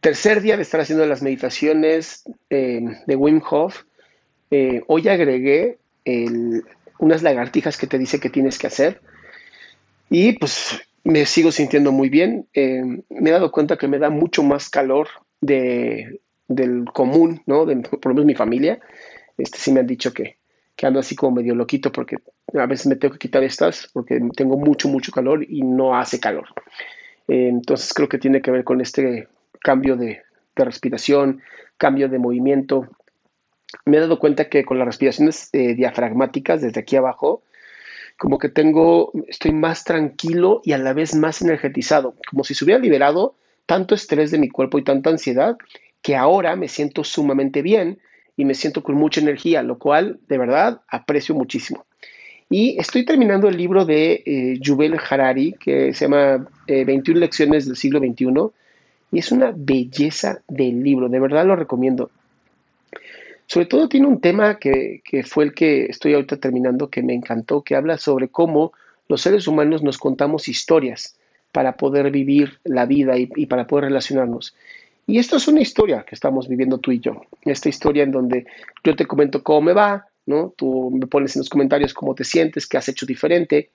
Tercer día de estar haciendo las meditaciones eh, de Wim Hof. Eh, hoy agregué unas lagartijas que te dice que tienes que hacer. Y pues me sigo sintiendo muy bien. Eh, me he dado cuenta que me da mucho más calor de, del común, ¿no? Por lo menos mi familia. Este sí me han dicho que, que ando así como medio loquito porque a veces me tengo que quitar estas porque tengo mucho, mucho calor y no hace calor. Entonces creo que tiene que ver con este cambio de, respiración, cambio de movimiento. Me he dado cuenta que con las respiraciones eh, diafragmáticas desde aquí abajo, como que tengo, estoy más tranquilo y a la vez más energetizado, como si se hubiera liberado tanto estrés de mi cuerpo y tanta ansiedad que ahora me siento sumamente bien y me siento con mucha energía, lo cual de verdad aprecio muchísimo. Y estoy terminando el libro de eh, Harari, que se llama eh, 21 lecciones del siglo XXI, y es una belleza del libro, de verdad lo recomiendo. Sobre todo tiene un tema que, que fue el que estoy ahorita terminando, que me encantó, que habla sobre cómo los seres humanos nos contamos historias para poder vivir la vida y, para poder relacionarnos. Y esto es una historia que estamos viviendo tú y yo. Esta historia en donde yo te comento cómo me va, ¿no? Tú me pones en los comentarios cómo te sientes, qué has hecho diferente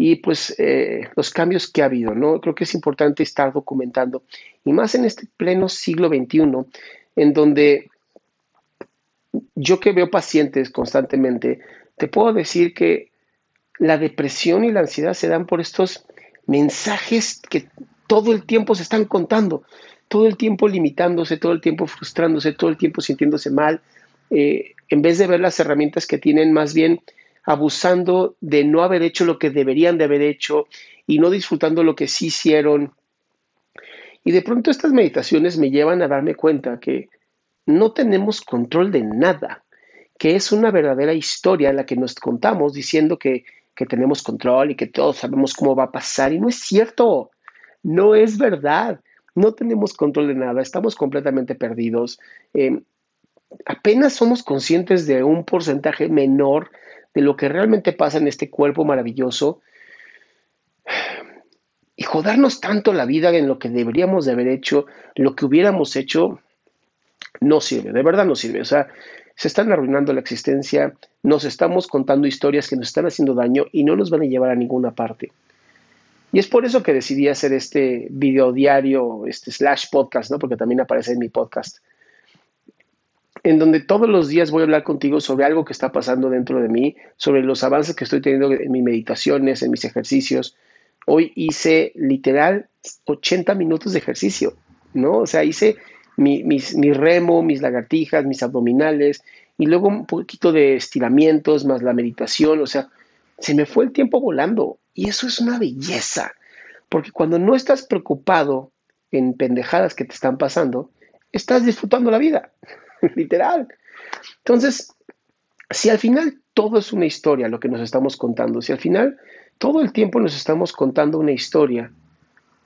y pues eh, los cambios que ha habido, ¿no? Creo que es importante estar documentando y más en este pleno siglo XXI en donde yo que veo pacientes constantemente, te puedo decir que la depresión y la ansiedad se dan por estos mensajes que todo el tiempo se están contando, todo el tiempo limitándose, todo el tiempo frustrándose, todo el tiempo sintiéndose mal, eh, en vez de ver las herramientas que tienen, más bien abusando de no haber hecho lo que deberían de haber hecho y no disfrutando lo que sí hicieron. Y de pronto estas meditaciones me llevan a darme cuenta que no tenemos control de nada, que es una verdadera historia la que nos contamos diciendo que, que tenemos control y que todos sabemos cómo va a pasar. Y no es cierto, no es verdad. No tenemos control de nada, estamos completamente perdidos. Eh, apenas somos conscientes de un porcentaje menor de lo que realmente pasa en este cuerpo maravilloso. Y jodarnos tanto la vida en lo que deberíamos de haber hecho, lo que hubiéramos hecho, no sirve, de verdad no sirve. O sea, se están arruinando la existencia, nos estamos contando historias que nos están haciendo daño y no nos van a llevar a ninguna parte. Y es por eso que decidí hacer este video diario, este slash podcast, ¿no? Porque también aparece en mi podcast, en donde todos los días voy a hablar contigo sobre algo que está pasando dentro de mí, sobre los avances que estoy teniendo en mis meditaciones, en mis ejercicios. Hoy hice literal 80 minutos de ejercicio, ¿no? O sea, hice mi, remo, mis lagartijas, mis abdominales y luego un poquito de estiramientos más la meditación, o sea, se me fue el tiempo volando y eso es una belleza, porque cuando no estás preocupado en pendejadas que te están pasando, estás disfrutando la vida, literal. Entonces, si al final todo es una historia lo que nos estamos contando, si al final todo el tiempo nos estamos contando una historia,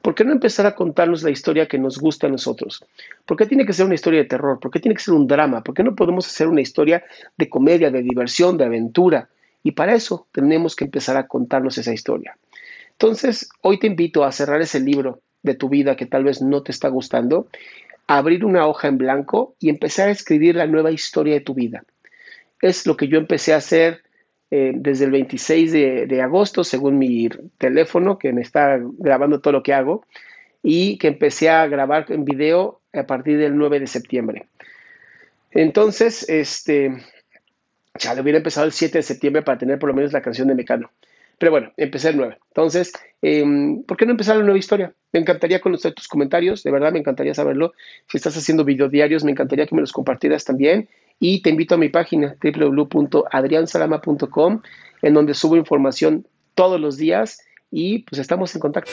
¿por qué no empezar a contarnos la historia que nos gusta a nosotros? ¿Por qué tiene que ser una historia de terror? ¿Por qué tiene que ser un drama? ¿Por qué no podemos hacer una historia de comedia, de diversión, de aventura? Y para eso tenemos que empezar a contarnos esa historia. Entonces, hoy te invito a cerrar ese libro de tu vida que tal vez no te está gustando, abrir una hoja en blanco y empezar a escribir la nueva historia de tu vida. Es lo que yo empecé a hacer eh, desde el 26 de, de, agosto, según mi teléfono, que me está grabando todo lo que hago, y que empecé a grabar en video a partir del 9 de septiembre. Entonces, este, ya le hubiera empezado el 7 de septiembre para tener por lo menos la canción de Mecano. Pero bueno, empecé el 9. Entonces, em, ¿por qué no empezar la nueva historia? Me encantaría conocer tus comentarios, de verdad me encantaría saberlo. Si estás haciendo videodiarios, me encantaría que me los compartieras también. Y te invito a mi página www.adriansalama.com, en donde subo información todos los días y pues estamos en contacto.